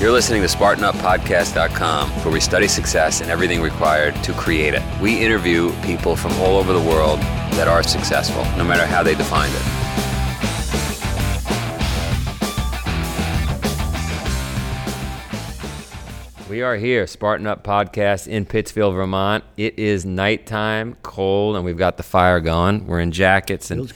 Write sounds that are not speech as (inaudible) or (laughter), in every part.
You're listening to SpartanUpPodcast.com, where we study success and everything required to create it. We interview people from all over the world that are successful, no matter how they defined it. We are here, Spartan Up Podcast in Pittsfield, Vermont. It is nighttime, cold, and we've got the fire going. We're in jackets and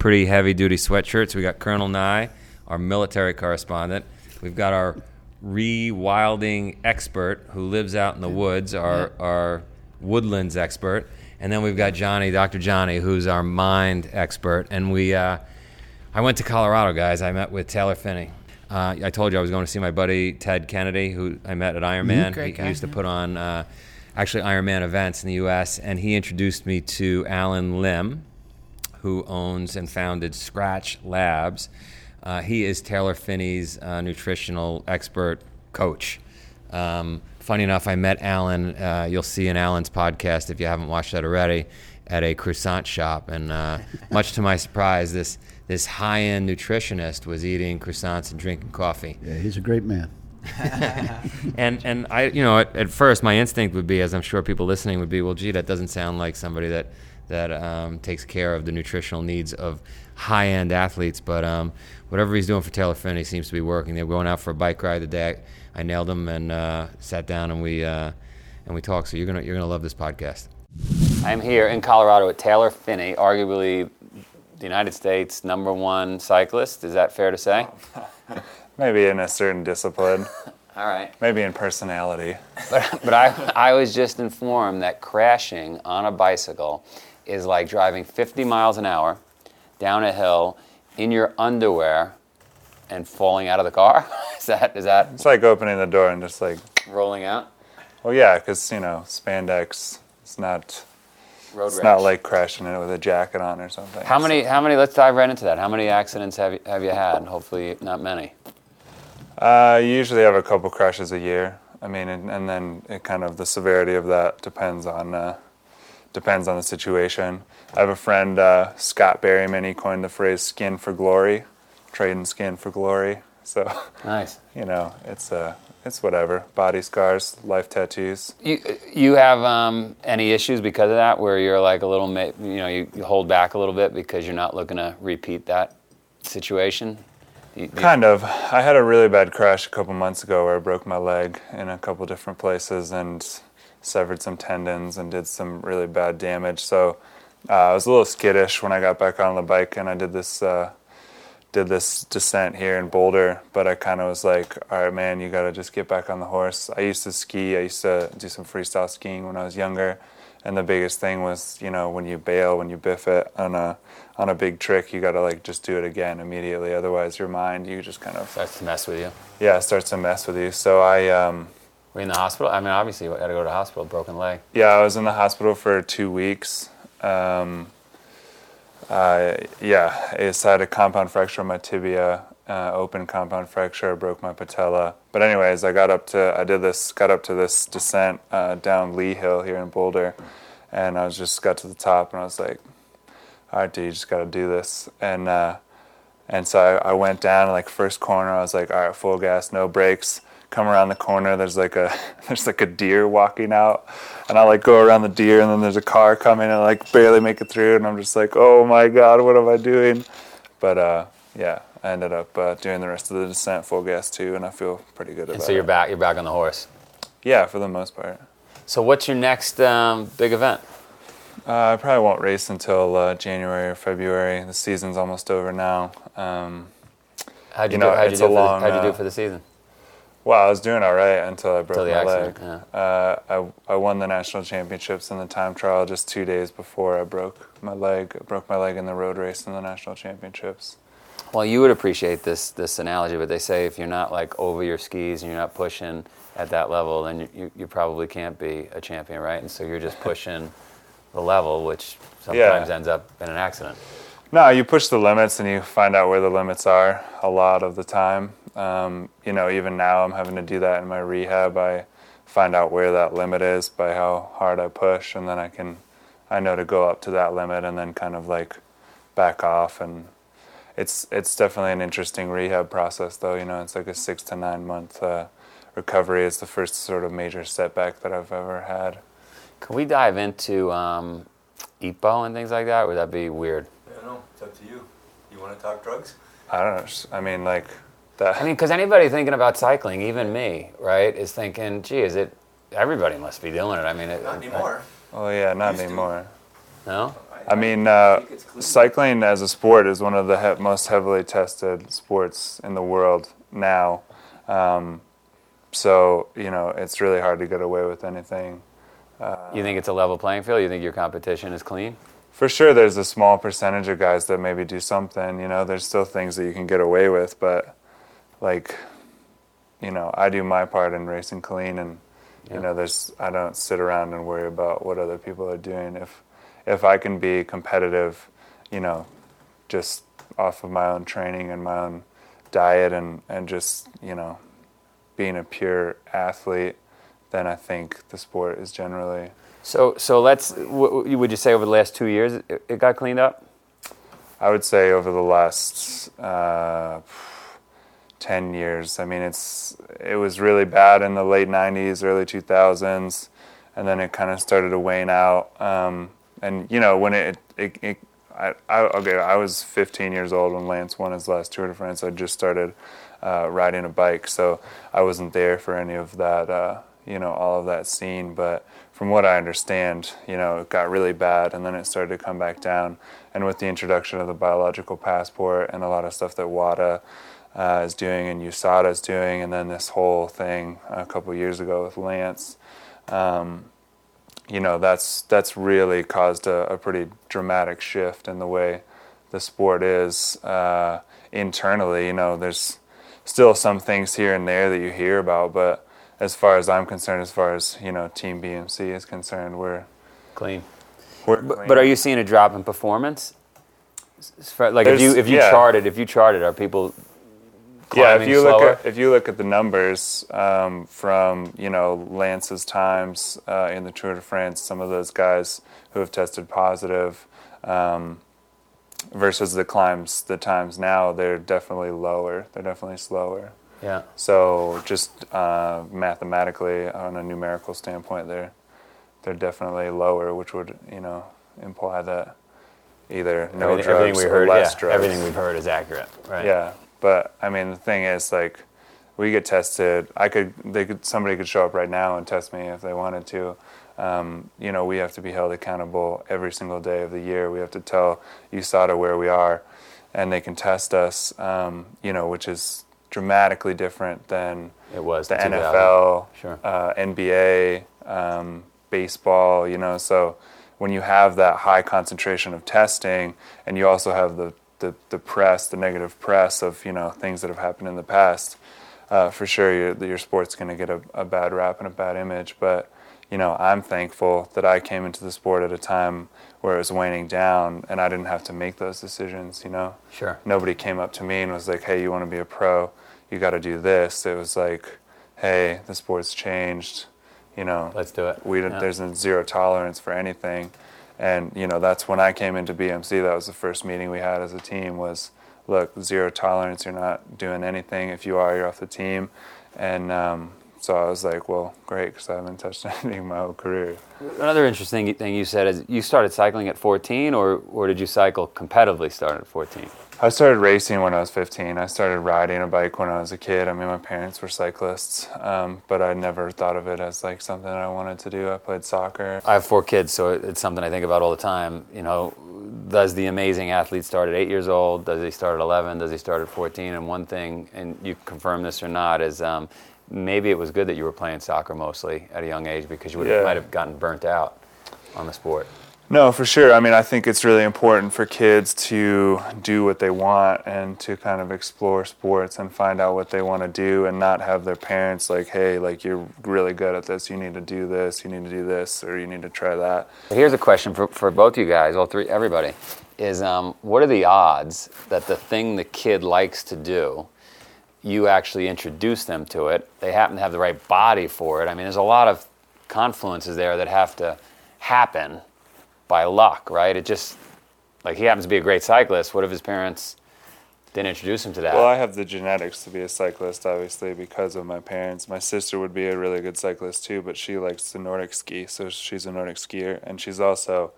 pretty heavy duty sweatshirts. We got Colonel Nye, our military correspondent. We've got our rewilding expert who lives out in the woods, our, our woodlands expert. And then we've got Johnny, Dr. Johnny, who's our mind expert. And we, uh, I went to Colorado, guys. I met with Taylor Phinney. Uh, I told you I was going to see my buddy Ted Kennedy, who I met at Ironman. Great he, guy, he used to put on uh, actually Ironman events in the U.S. And he introduced me to Allen Lim, who owns and founded Skratch Labs. Uh, he is Taylor Phinney's uh, nutritional expert coach. Um, funny enough, I met Allen. Uh, you'll see in Allen's podcast if you haven't watched that already at a croissant shop, and uh, (laughs) much to my surprise, this this high-end nutritionist was eating croissants and drinking coffee. Yeah, he's a great man. (laughs) And and I, you know, at, at first my instinct would be, as I'm sure people listening would be, well, gee, that doesn't sound like somebody that that um, takes care of the nutritional needs of high-end athletes. But um, whatever he's doing for Taylor Phinney seems to be working. They were going out for a bike ride the day I, I nailed him and uh, sat down and we uh, and we talked. So you're gonna you're gonna love this podcast. I'm here in Colorado with Taylor Phinney, arguably the United States number one cyclist. Is that fair to say? (laughs) Maybe in a certain discipline, (laughs) All right. maybe in personality. But, but I, I was just informed that crashing on a bicycle is like driving 50 miles an hour down a hill in your underwear and falling out of the car. (laughs) Is that is that It's like opening the door and just like, rolling out? well, yeah, because you know, spandex. It's not. Road It's rash. not like crashing in it with a jacket on or something. How many? How many? Let's dive right into that. How many accidents have you, have you had? Hopefully, not many. Uh, you usually have a couple crashes a year. I mean, and, and then it kind of the severity of that depends on uh, depends on the situation. I have a friend, uh, Scott Berryman. He coined the phrase "skin for glory," trading skin for glory. So (laughs) Nice. you know, it's uh, it's whatever. Body scars, life tattoos. You you have um, any issues because of that, where you're like a little, you know, you, you hold back a little bit because you're not looking to repeat that situation. You- you- Kind of. I had a really bad crash a couple months ago where I broke my leg in a couple different places and severed some tendons and did some really bad damage. So uh, I was a little skittish when I got back on the bike and I did this uh, did this descent here in Boulder. But I kind of was like, all right, man, you got to just get back on the horse. I used to ski. I used to do some freestyle skiing when I was younger. And the biggest thing was, you know, when you bail, when you biff it on a on a big trick, you got to like just do it again immediately. Otherwise, your mind, you just kind of starts to mess with you. yeah, it starts to mess with you. So I, um, Were you in the hospital? I mean, obviously, you had to go to the hospital, broken leg. yeah, I was in the hospital for two weeks. Um, uh, yeah, I had a compound fracture on my tibia, uh, open compound fracture. Broke my patella. But anyways, I got up to, I did this, got up to this descent uh, down Lee Hill here in Boulder, and I was just got to the top, and I was like, all right, dude, you just got to do this. And uh, and so I, I went down like first corner. I was like, all right, full gas, no brakes. Come around the corner. There's like a (laughs) there's like a deer walking out, and I like go around the deer, and then there's a car coming, and I like barely make it through, and I'm just like, oh my god, what am I doing? But uh, yeah, I ended up uh, doing the rest of the descent full gas too, and I feel pretty good about And so you're it. back. You're back on the horse. Yeah, for the most part. So what's your next um, big event? Uh, I probably won't race until uh, January or February. The season's almost over now. Um, How'd you You do? How'd you it's do a long, How'd you do uh, for the season? Well, I was doing all right until I broke my accident, leg. Uh, I, I won the national championships in the time trial just two days before I broke my leg. I broke my leg in the road race in the national championships. Well, you would appreciate this this analogy, but they say if you're not like over your skis and you're not pushing at that level, then you, you, you probably can't be a champion, right? And so you're just (laughs) pushing the level, which sometimes ends up in an accident. No, you push the limits and you find out where the limits are a lot of the time. Um, you know, even now I'm having to do that in my rehab. I find out where that limit is by how hard I push, and then I can, I know to go up to that limit and then kind of like back off and it's it's definitely an interesting rehab process, though. You know, it's like a six to nine month uh, recovery. It's the first sort of major setback that I've ever had. Can we dive into um, EPO and things like that? Would that be weird? I don't know. It's up to you. You want to talk drugs? I don't know. I mean, like that. I mean, because anybody thinking about cycling, even me, right, is thinking, gee, is it? Everybody must be doing it. I mean, it, Not anymore. oh yeah, not Used to. anymore. No. I mean, uh, think cycling as a sport is one of the he- most heavily tested sports in the world now. Um, so you know, it's really hard to get away with anything. You think it's a level playing field? You think your competition is clean? For sure, there's a small percentage of guys that maybe do something. You know, there's still things that you can get away with, but like, you know, I do my part in racing clean, and Yeah. you know, there's I don't sit around and worry about what other people are doing. If if I can be competitive, you know, just off of my own training and my own diet and and just you know, being a pure athlete, then I think the sport is generally So, so let's. W- would you say over the last two years it, it got cleaned up? I would say over the last uh, ten years. I mean, it's it was really bad in the late '90s, early 2000s, and then it kind of started to wane out. Um, and you know, when it, it, it I, I, okay, I was 15 years old when Lance won his last Tour de France. I just started uh, riding a bike, so I wasn't there for any of that. Uh, you know, all of that scene, but from what I understand, you know, it got really bad and then it started to come back down. And with the introduction of the biological passport and a lot of stuff that WADA uh, is doing and USADA is doing, and then this whole thing a couple years ago with Lance, um, you know, that's that's really caused a, a pretty dramatic shift in the way the sport is uh, internally. You know, there's still some things here and there that you hear about, but as far as I'm concerned, as far as you know, Team BMC is concerned, we're Clean. we're But, but are you seeing a drop in performance? As far- Like if you if you yeah. charted if you charted are people yeah, if you slower? look at if you look at the numbers um, from you know Lance's times uh, in the Tour de France, some of those guys who have tested positive um, versus the climbs, the times now, they're definitely lower. They're definitely slower. yeah. So just uh, mathematically, on a numerical standpoint, they're they're definitely lower, which would you know imply that either no everything, drugs everything we or heard, less yeah, drugs. everything we've heard is accurate, right? Yeah, but I mean, the thing is, like, we get tested. I could, they could, somebody could show up right now and test me if they wanted to. Um, you know, we have to be held accountable every single day of the year. We have to tell USADA where we are, and they can test us. Um, you know, which is dramatically different than It was the NFL, Sure. uh, NBA, um, baseball, you know. So when you have that high concentration of testing, and you also have the, the, the press, the negative press of you know things that have happened in the past, uh, for sure your your sport's going to get a, a bad rap and a bad image. But you know, I'm thankful that I came into the sport at a time where it was waning down, and I didn't have to make those decisions. You know Sure. nobody came up to me and was like, "Hey, you want to be a pro? You got to do this." It was like, "Hey, the sport's changed. You know, Let's do it. we Yeah. there's a zero tolerance for anything." And you know, that's when I came into BMC. That was the first meeting we had as a team. Was look, zero tolerance. You're not doing anything. If you are, you're off the team. And um, so I was like, well, great, because I haven't touched (laughs) anything my whole career. Another interesting thing you said is you started cycling at 14, or or did you cycle competitively start at 14? I started racing when I was 15. I started riding a bike when I was a kid. I mean, my parents were cyclists, um, but I never thought of it as like something I wanted to do. I played soccer. I have four kids, so it's something I think about all the time. You know, does the amazing athlete start at eight years old? Does he start at 11? Does he start at 14? And one thing, and you confirm this or not, is um, maybe it was good that you were playing soccer mostly at a young age because you would Yeah. might have gotten burnt out on the sport. No, for sure. I mean, I think it's really important for kids to do what they want and to kind of explore sports and find out what they want to do and not have their parents like, hey, like, you're really good at this. You need to do this. You need to do this, or you need to try that. Here's a question for, for both you guys, all three, everybody, is um, what are the odds that the thing the kid likes to do, you actually introduce them to it, they happen to have the right body for it? I mean, there's a lot of confluences there that have to happen by luck, right? It just, like he happens to be a great cyclist. What if his parents didn't introduce him to that. Well, I have the genetics to be a cyclist, obviously, because of my parents. My sister would be a really good cyclist too, but she likes to Nordic ski, so she's a Nordic skier, and she's also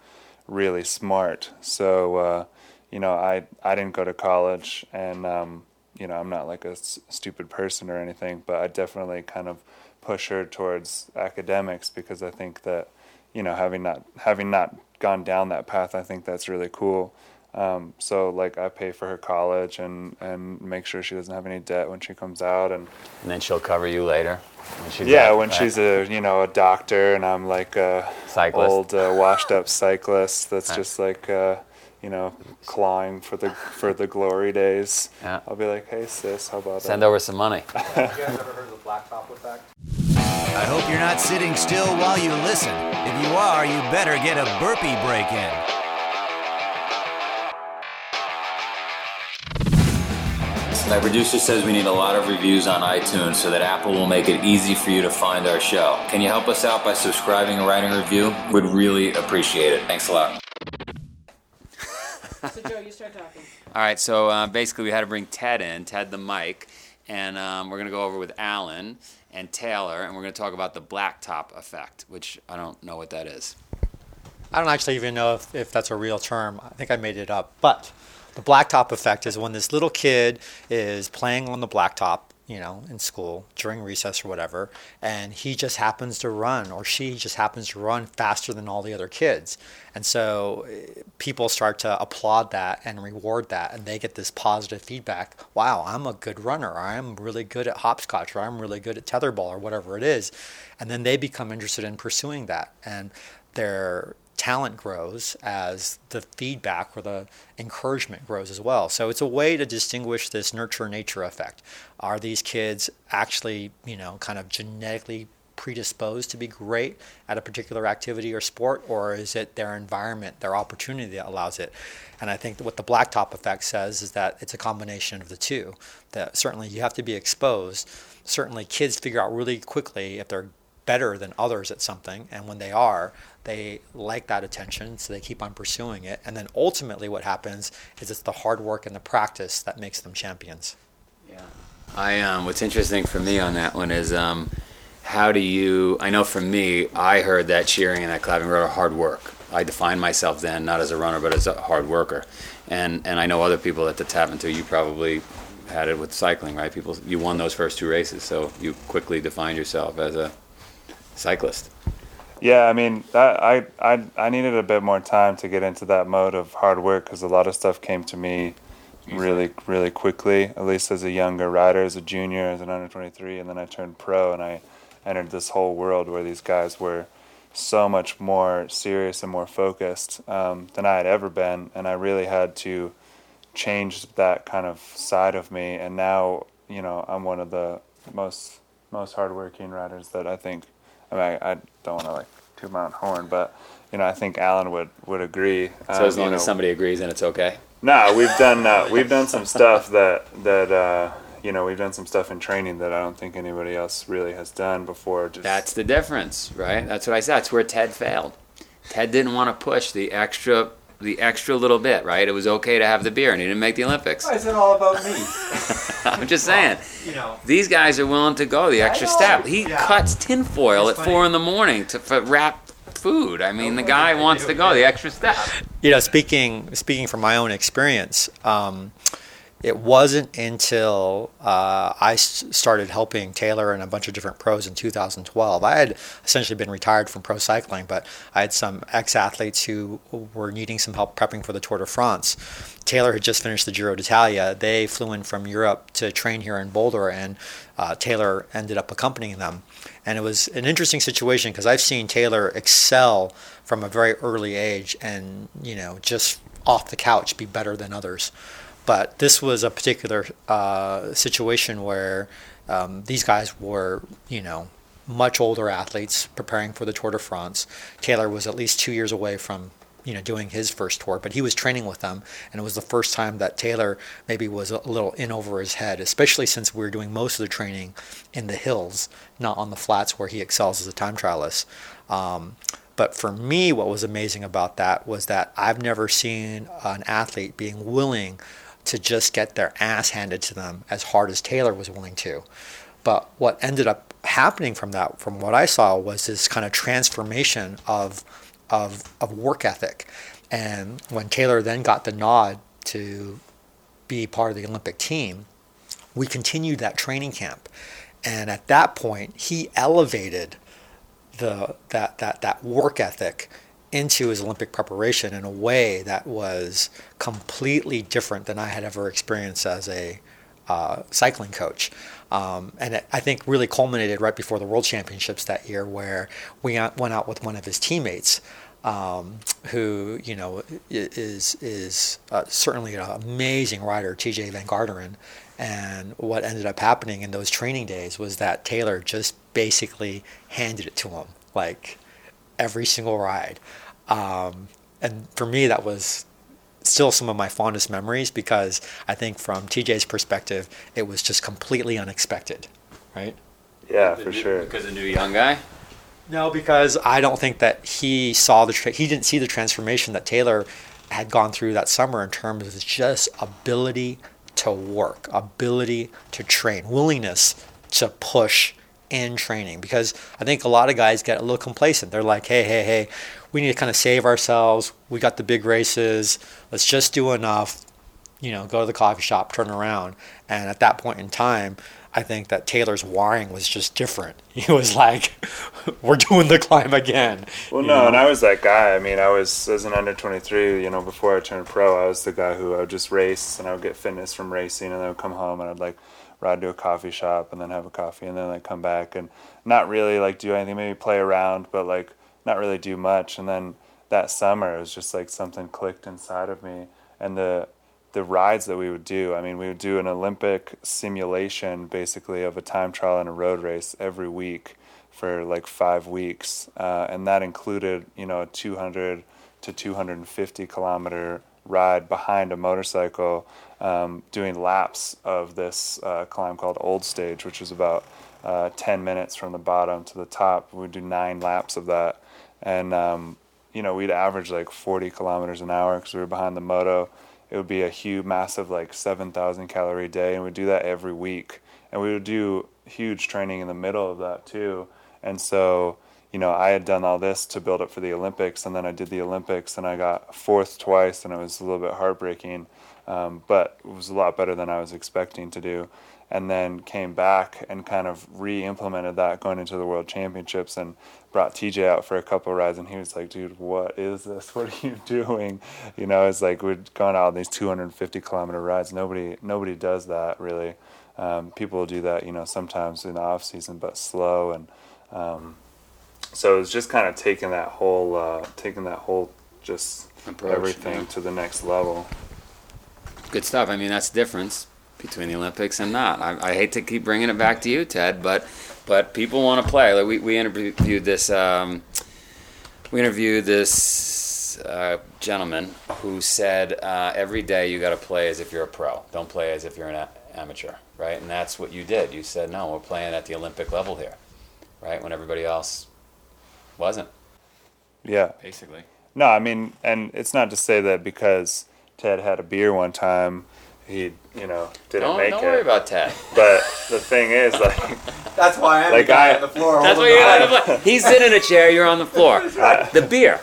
really smart. So, uh, you know, I I didn't go to college, and um, you know, I'm not like a s- stupid person or anything, but I definitely kind of push her towards academics because I think that, you know, having not having not gone down that path, I think that's really cool. Um, so like I pay for her college and, and make sure she doesn't have any debt when she comes out and and then she'll cover you later. When she's yeah at- when right. she's a you know a doctor and I'm like a Cyclist. old uh, washed up cyclist that's Right. (laughs) just like uh, you know clawing for the for the glory days. Yeah. I'll be like hey sis how about Send that? over some money. (laughs) Have you guys ever heard of the blacktop effect? I hope you're not sitting still while you listen. If you are, you better get a burpee break in. My producer says we need a lot of reviews on iTunes so that Apple will make it easy for you to find our show. Can you help us out by subscribing and writing a review? Would really appreciate it. Thanks a lot. (laughs) So Joe, you start talking. All right, so uh, basically we had to bring Ted in, Ted the mic, and um, we're going to go over with Allen and Taylor, and we're going to talk about the blacktop effect, which I don't know what that is. I don't actually even know if, if that's a real term. I think I made it up. But the blacktop effect is when this little kid is playing on the blacktop, you know, in school during recess or whatever, and he just happens to run or she just happens to run faster than all the other kids. And so eh, people start to applaud that and reward that, and they get this positive feedback. Wow, I'm a good runner. I'm really good at hopscotch, or I'm really good at tetherball, or whatever it is. And then they become interested in pursuing that. And their talent grows as the feedback or the encouragement grows as well. So it's a way to distinguish this nurture nature effect. Are these kids actually, you know, kind of genetically predisposed to be great at a particular activity or sport, or is it their environment, their opportunity that allows it? And I think what the blacktop effect says is that it's a combination of the two. That certainly you have to be exposed. Certainly, kids figure out really quickly if they're better than others at something, and when they are, they like that attention, so they keep on pursuing it. And then ultimately, what happens is it's the hard work and the practice that makes them champions. Yeah. I um, what's interesting for me on that one is um, how do you? I know for me, I heard that cheering and that clapping were hard work. I defined myself then not as a runner, but as a hard worker, and and I know other people that that's happened to. You probably had it with cycling, right? People, you won those first two races, so you quickly defined yourself as a cyclist. Yeah, I mean, that, I, I I needed a bit more time to get into that mode of hard work because a lot of stuff came to me really really quickly. At least as a younger rider, as a junior, as an under twenty three, and then I turned pro and I entered this whole world where these guys were so much more serious and more focused um, than I had ever been, and I really had to change that kind of side of me. And now, you know, I'm one of the most most hardworking riders that I think. I mean, I, I don't want to like toot my own horn, but you know, I think Allen would would agree. So Um, as you long know, as somebody agrees, then it's okay. no, we've done uh, we've done some stuff that that uh, you know we've done some stuff in training that I don't think anybody else really has done before. Just That's the difference, right? That's what I said. That's where Ted failed. Ted didn't want to push the extra, the extra little bit, right? It was okay to have the beer, and he didn't make the Olympics. Why is it all about me? (laughs) I'm just saying. You know, These guys are willing to go the extra step. He Yeah. cuts tinfoil It's at four in the morning to for wrap food. I mean, the guy wants to it, go the extra step. you know, speaking speaking from my own experience, um, it wasn't until uh, started helping Taylor and a bunch of different pros in 2012. I had essentially been retired from pro cycling, but I had some ex-athletes who were needing some help prepping for the Tour de France. Taylor had just finished the Giro d'Italia. They flew in from Europe to train here in Boulder, and uh, Taylor ended up accompanying them. And it was an interesting situation because I've seen Taylor excel from a very early age and, you know, just off the couch be better than others. But this was a particular uh, situation where um, these guys were, you know, much older athletes preparing for the Tour de France. Taylor was at least two years away from, you know, doing his first tour, but he was training with them, and it was the first time that Taylor maybe was a little in over his head, especially since we were doing most of the training in the hills, not on the flats where he excels as a time trialist. Um, but for me, what was amazing about that was that I've never seen an athlete being willing to just get their ass handed to them as hard as Taylor was willing to. But what ended up happening from that, from what I saw, was this kind of transformation of of, of work ethic. And when Taylor then got the nod to be part of the Olympic team, we continued that training camp. And at that point, he elevated the that that that work ethic into his Olympic preparation in a way that was completely different than I had ever experienced as a uh, cycling coach. Um, and it, I think really culminated right before the World Championships that year, where we went out with one of his teammates, um, who you know is is uh, certainly an amazing rider, Tejay Van Garderen. And what ended up happening in those training days was that Taylor just basically handed it to him, like every single ride. Um, and for me, that was still some of my fondest memories because I think from Tejay's perspective, it was just completely unexpected, right? Yeah, for sure. Because a new young guy. No, because I don't think that he saw the tra- he didn't see the transformation that Taylor had gone through that summer in terms of just ability to work, ability to train, willingness to push in training. Because I think a lot of guys get a little complacent. They're like, hey, hey, hey, we need to kind of save ourselves. We got the big races. Let's just do enough. You know, go to the coffee shop, turn around. And at that point in time, I think that Taylor's wiring was just different. (laughs) He was like, (laughs) "We're doing the climb again." Well, no, know? and I was that guy. I mean, I was as an under twenty three. You know, before I turned pro, I was the guy who I would just race and I would get fitness from racing, and then I would come home and I'd like ride to a coffee shop and then have a coffee and then like come back and not really like do anything, maybe play around, but like not really do much. And then that summer, it was just like something clicked inside of me, and the the rides that we would do. I mean, we would do an Olympic simulation basically of a time trial and a road race every week for like five weeks, uh, and that included you know a 200 to 250 kilometer ride behind a motorcycle, um, doing laps of this uh, climb called Old Stage, which is about uh, 10 minutes from the bottom to the top. We'd do nine laps of that, and um, you know we'd average like 40 kilometers an hour because we were behind the moto it would be a huge, massive, like 7,000 calorie day, and we'd do that every week. And we would do huge training in the middle of that too. And so, you know, I had done all this to build up for the Olympics, and then I did the Olympics, and I got fourth twice, and it was a little bit heartbreaking, um, but it was a lot better than I was expecting to do. And then came back and kind of re-implemented that going into the World Championships, and brought Tejay out for a couple rides, and he was like, "Dude, what is this? (laughs) What are you doing?" You know, it's like we'd gone out on these 250 kilometer rides. Nobody, nobody does that really. Um, people do that, you know, sometimes in the off season, but slow. And um, so it was just kind of taking that whole, uh, taking that whole, just Approach, everything yeah. to the next level. Good stuff. I mean, that's the difference between the Olympics and not. I, I hate to keep bringing it back to you, Ted, but but people want to play. Like we, we interviewed this um, we interviewed this uh, gentleman who said uh, every day you got to play as if you're a pro. Don't play as if you're an a- amateur, right? And that's what you did. You said no, we're playing at the Olympic level here, right? When everybody else wasn't, Yeah. basically. No, I mean, and it's not to say that because Ted had a beer one time, he, you know, didn't Don't, make don't it. worry about Ted. But the thing is, like, (laughs) That's why I'm Like the guy I- on the floor. That's holding what you're on the floor. He's sitting in a chair. You're on the floor. (laughs) The beer,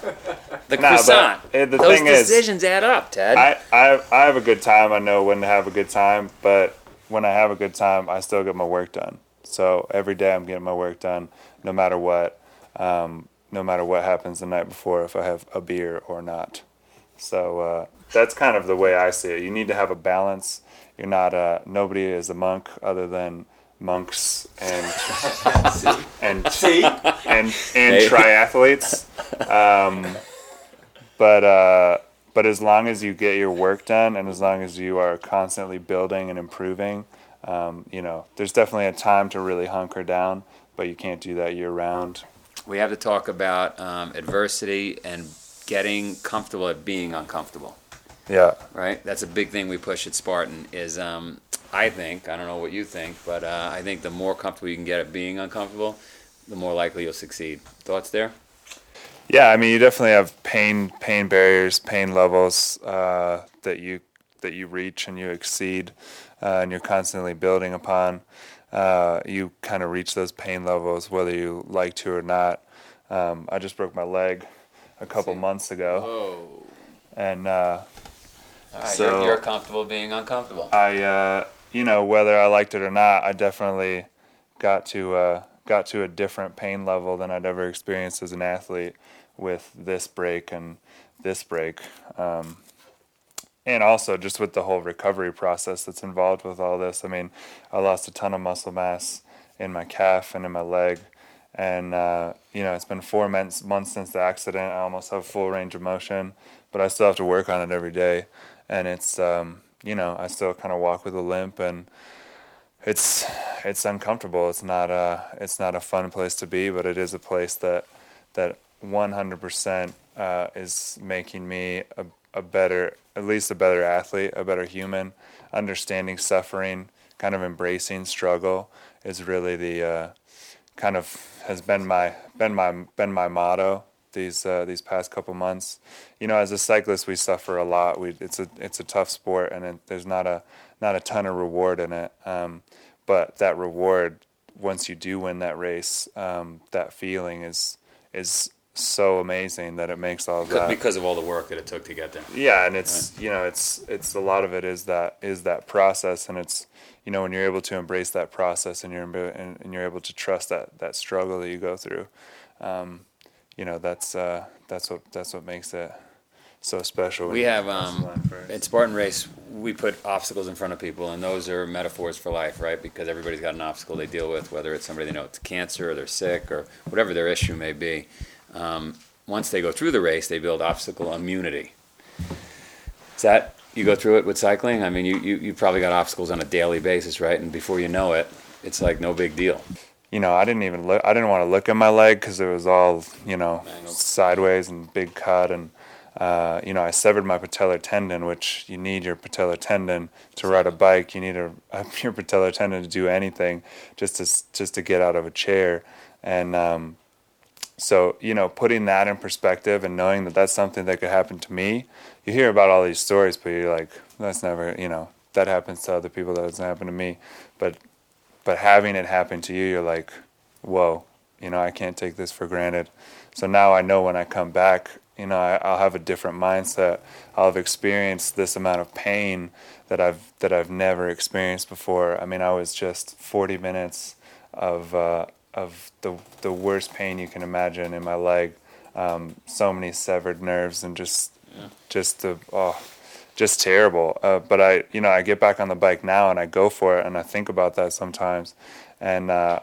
the Nah, croissant. uh, the Those thing is- decisions add up, Ted. I, I, I have a good time. I know when to have a good time, but when I have a good time, I still get my work done. So every day I'm getting my work done, no matter what, um, no matter what happens the night before, if I have a beer or not. So uh, that's kind of the way I see it. You need to have a balance. You're not uh, nobody is a monk other than monks and (laughs) and See? and and Hey. triathletes. Um, but uh, but as long as you get your work done, and as long as you are constantly building and improving, um, you know, there's definitely a time to really hunker down. But you can't do that year round. we have to talk about um, adversity and getting comfortable at being uncomfortable. Yeah, Right. That's a big thing we push at Spartan. Is um, I think I don't know what you think, but uh, I think the more comfortable you can get at being uncomfortable, the more likely you'll succeed. Thoughts there? yeah. I mean, you definitely have pain pain barriers, pain levels uh, that you that you reach and you exceed, uh, and you're constantly building upon, uh, you kind of reach those pain levels whether you like to or not. Um, I just broke my leg a couple months ago, Whoa. and uh, right, So- you're, you're comfortable being uncomfortable. I, uh, you know, whether I liked it or not, I definitely got to uh, got to a different pain level than I'd ever experienced as an athlete with this break and this break, um, and also just with the whole recovery process that's involved with all this. I mean, I lost a ton of muscle mass in my calf and in my leg. And uh, you know, it's been four months months since the accident. I almost have full range of motion, but I still have to work on it every day. And it's um, you know, I still kind of walk with a limp, and it's it's uncomfortable. It's not a it's not a fun place to be, but it is a place that that 100% uh, is making me a, a better, at least a better athlete, a better human. Understanding suffering, kind of embracing struggle is really the uh, kind of has been my been my been my motto these uh, these past couple months. You know, as a cyclist, we suffer a lot. We it's a it's a tough sport, and it, there's not a not a ton of reward in it. Um, but that reward, once you do win that race, um, that feeling is is so amazing that it makes all of that. because of all the work that it took to get there. Yeah, and it's you know it's it's a lot of it is that is that process, and it's you know when you're able to embrace that process and you're and, and you're able to trust that that struggle that you go through, um, you know that's uh, that's what that's what makes it so special. We have um, at Spartan Race, we put obstacles in front of people, and those are metaphors for life, right? Because everybody's got an obstacle they deal with, whether it's somebody they know it's cancer, or they're sick, or whatever their issue may be. Um, once they go through the race, they build obstacle immunity. Is that you go through it with cycling? I mean, you, you you probably got obstacles on a daily basis, right? And before you know it, it's like no big deal. You know, I didn't even look. I didn't want to look at my leg because it was all you know Mangled. sideways and big cut, and uh, you know, I severed my patellar tendon, which you need your patellar tendon to ride a bike. You need a, (laughs) your patellar tendon to do anything, just to just to get out of a chair, and um, so you know, putting that in perspective and knowing that that's something that could happen to me. You hear about all these stories, but you're like, that's never, you know, that happens to other people. That doesn't happen to me, but but having it happen to you, you're like, whoa, you know, I can't take this for granted. So now I know when I come back, you know, I, I'll have a different mindset. I'll have experienced this amount of pain that I've that I've never experienced before. I mean, I was just 40 minutes of uh, of the the worst pain you can imagine in my leg. Um, so many severed nerves and just just the oh just terrible. Uh, but I, you know, I get back on the bike now and I go for it and I think about that sometimes. And, uh,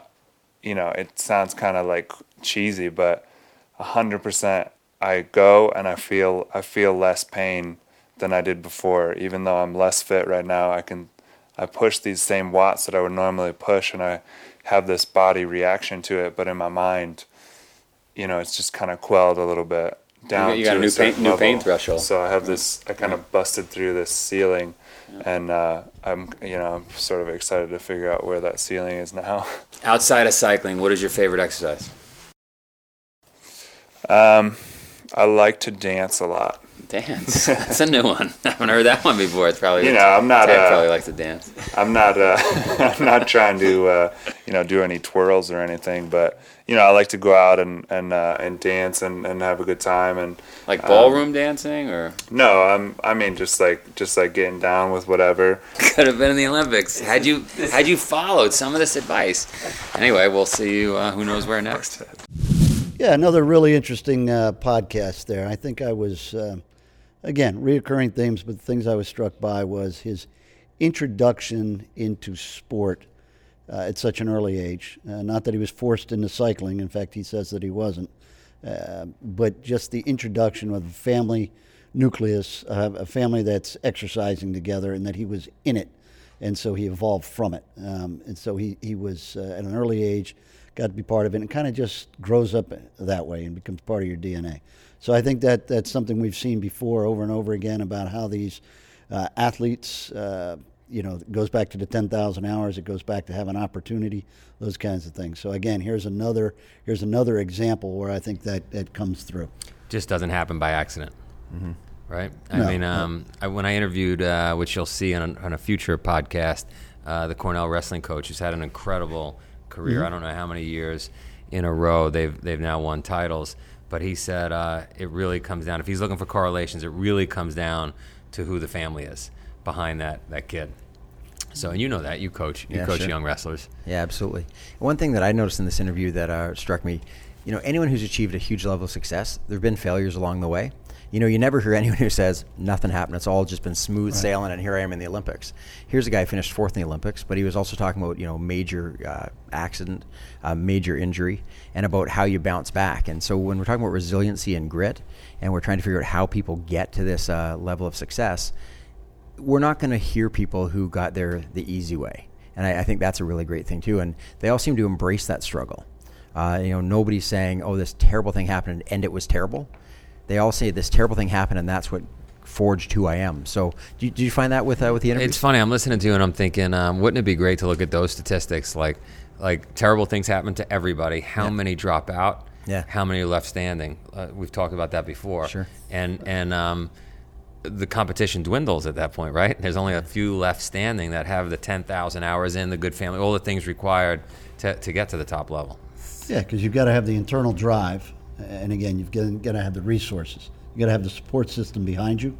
you know, it sounds kind of like cheesy, but hundred percent I go and I feel, I feel less pain than I did before. Even though I'm less fit right now, I can, I push these same watts that I would normally push and I have this body reaction to it. But in my mind, you know, it's just kind of quelled a little bit down. you got to a new pain- new pain threshold. So I have this. I kind of busted through this ceiling, and uh, I'm you know I'm sort of excited to figure out where that ceiling is now. (laughs) Outside of cycling, what is your favorite exercise? Um, I like to dance a lot. Dance. (laughs) That's a new one. (laughs) I haven't heard that one before. It's probably You know, I'm not. Ted Uh, probably likes to dance. I'm not. Uh, I'm not trying to uh, you know do any twirls or anything, but you know I like to go out and and uh, and dance and, and have a good time and Like um, ballroom dancing, or no, I'm. I mean just like just like getting down with whatever. (laughs) could have been in the Olympics. Had you had you followed some of this advice. Anyway, we'll see you. Uh, who knows where next? Yeah, another really interesting uh, podcast there. I think I was, uh, again, reoccurring themes, but the things I was struck by was his introduction into sport uh, at such an early age. Uh, not that he was forced into cycling. In fact, he says that he wasn't. Uh, but just the introduction of a family nucleus, uh, a family that's exercising together, and that he was in it. And so he evolved from it. Um, and so he, he was, uh, at an early age, got to be part of it and kind of just grows up that way and becomes part of your DNA. So I think that that's something we've seen before over and over again about how these uh, athletes, uh, you know, it goes back to the 10,000 hours, it goes back to having opportunity, those kinds of things. So again, here's another here's another example where I think that that comes through. Just doesn't happen by accident. right? I No, mean, no. um, I, when I interviewed, uh, which you'll see on a, on a future podcast, uh, the Cornell wrestling coach, who's had an incredible career. Mm-hmm. I don't know how many years in a row they've they've now won titles, but he said uh, it really comes down. If he's looking for correlations, it really comes down to who the family is behind that that kid. So, and you know that you coach you Yeah, coach sure. young wrestlers. Yeah, absolutely. One thing that I noticed in this interview that uh, struck me, you know, anyone who's achieved a huge level of success, there have been failures along the way. You know, you never hear (laughs) anyone who says nothing happened. It's all just been smooth sailing, and here I am in the Olympics. Here's a guy who finished fourth in the Olympics, but he was also talking about you know major uh, accident, uh, major injury, and about how you bounce back. And so when we're talking about resiliency and grit, and we're trying to figure out how people get to this uh, level of success, we're not going to hear people who got there the easy way. And I, I think that's a really great thing too. And they all seem to embrace that struggle. Uh, you know, nobody's saying, "Oh, this terrible thing happened and it was terrible." They all say this terrible thing happened and that's what forged who I am. So, do you, do you find that with uh, with the interviews? It's funny. I'm listening to you and I'm thinking, um, wouldn't it be great to look at those statistics? Like, like terrible things happen to everybody. How many drop out? Yeah. How many are left standing? Uh, we've talked about that before. Sure. And and um, the competition dwindles at that point, right? There's only a few left standing that have the 10,000 hours in, the good family, all the things required to, to get to the top level. Yeah, because you've got to have the internal drive, and again, you've got to have the resources. You've got to have the support system behind you,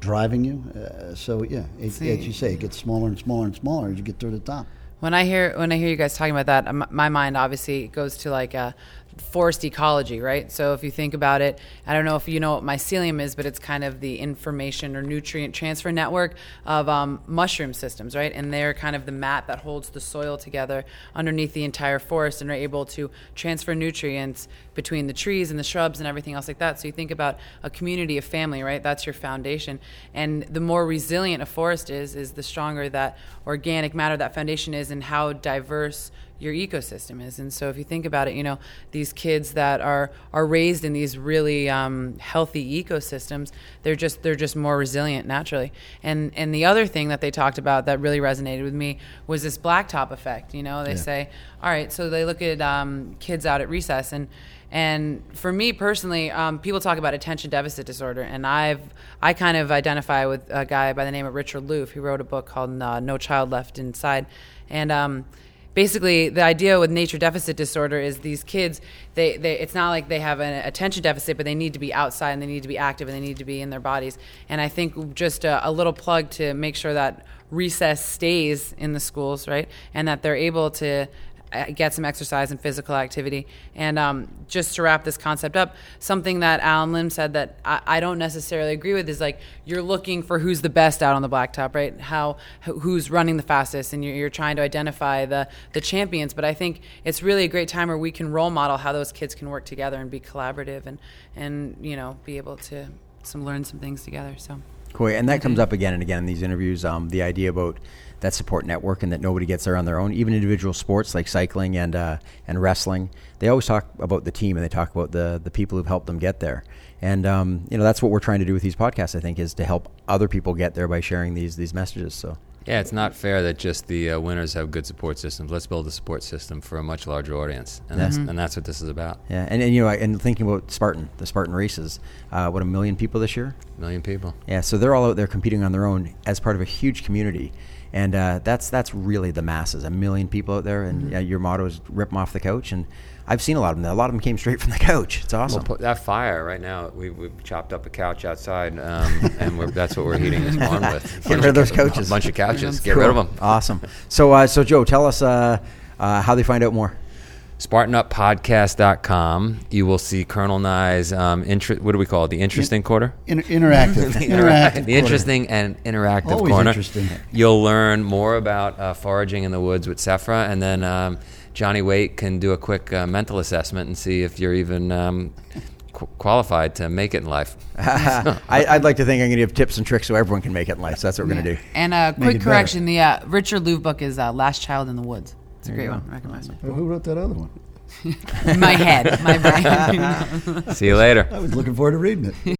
driving you. Uh, so yeah, it, See. as you say, it gets smaller and smaller and smaller as you get through the top. When I hear when I hear you guys talking about that, my mind obviously goes to like a forest ecology, right? So if you think about it, I don't know if you know what mycelium is, but it's kind of the information or nutrient transfer network of um, mushroom systems, right? And they're kind of the mat that holds the soil together underneath the entire forest and are able to transfer nutrients between the trees and the shrubs and everything else like that. So you think about a community of family, right? That's your foundation. And the more resilient a forest is, is the stronger that organic matter, that foundation is, and how diverse your ecosystem is. And so if you think about it, you know, these kids that are are raised in these really um, healthy ecosystems, they're just they're just more resilient naturally. And and the other thing that they talked about that really resonated with me was this blacktop effect. You know, they say, all right, so they look at um, kids out at recess and. And for me personally, um, people talk about attention deficit disorder, and I've I kind of identify with a guy by the name of Richard Louv, who wrote a book called uh, "No Child Left Inside," and um, basically the idea with nature deficit disorder is these kids they, they it's not like they have an attention deficit but they need to be outside and they need to be active and they need to be in their bodies. And i think just a, a little plug to make sure that recess stays in the schools right? And that they're able to get some exercise and physical activity. And um, just to wrap this concept up, something that Allen Lim said that I, I don't necessarily agree with is like you're looking for who's the best out on the blacktop, right? How who's running the fastest, and you're, you're trying to identify the the champions. But I think it's really a great time where we can role model how those kids can work together and be collaborative and and you know be able to some learn some things together. So. Cool. And that comes up again and again in these interviews. Um, the idea about that support network and that nobody gets there on their own. Even individual sports like cycling and uh, and wrestling, they always talk about the team and they talk about the the people who've helped them get there. And um, you know that's what we're trying to do with these podcasts. I think is to help other people get there by sharing these these messages. So Yeah, it's not fair that just the uh, winners have good support systems. Let's build a support system for a much larger audience, and that's and that's what this is about. yeah, and, and you know, and thinking about Spartan, the Spartan races, uh, what a million people this year. A million people. Yeah, so they're all out there competing on their own as part of a huge community, and uh, that's that's really the masses. A million people out there, and uh, your motto is "rip them off the couch." And I've seen a lot of them. A lot of them came straight from the couch. It's awesome. Well, put that fire right now. We we've chopped up a couch outside, um, and we're, that's what we're heating this barn with. (laughs) Get rid of those couches. A bunch of couches. Get rid of them. Awesome. So, uh, so Joe, tell us uh, uh, how they find out more. SpartanUpPodcast.com. You will see Colonel Nye's um, inter- What do we call it? The interesting quarter. Inter- interactive, (laughs) the, interactive, interact- the quarter. interesting and interactive Always corner. interesting. You'll learn more about uh, foraging in the woods with Sephra, and then um, Johnny Waite can do a quick uh, mental assessment and see if you're even um, qu- qualified to make it in life. (laughs) I, I'd like to think I'm going to give tips and tricks so everyone can make it in life. So that's what we're going to do. And a Make quick it better. correction: the uh, Richard Louv book is uh, "Last Child in the Woods." It's a great one. Recommend. Who who wrote that other one? (laughs) my head, my brain. (laughs) (laughs) see you later. I was looking forward to reading it.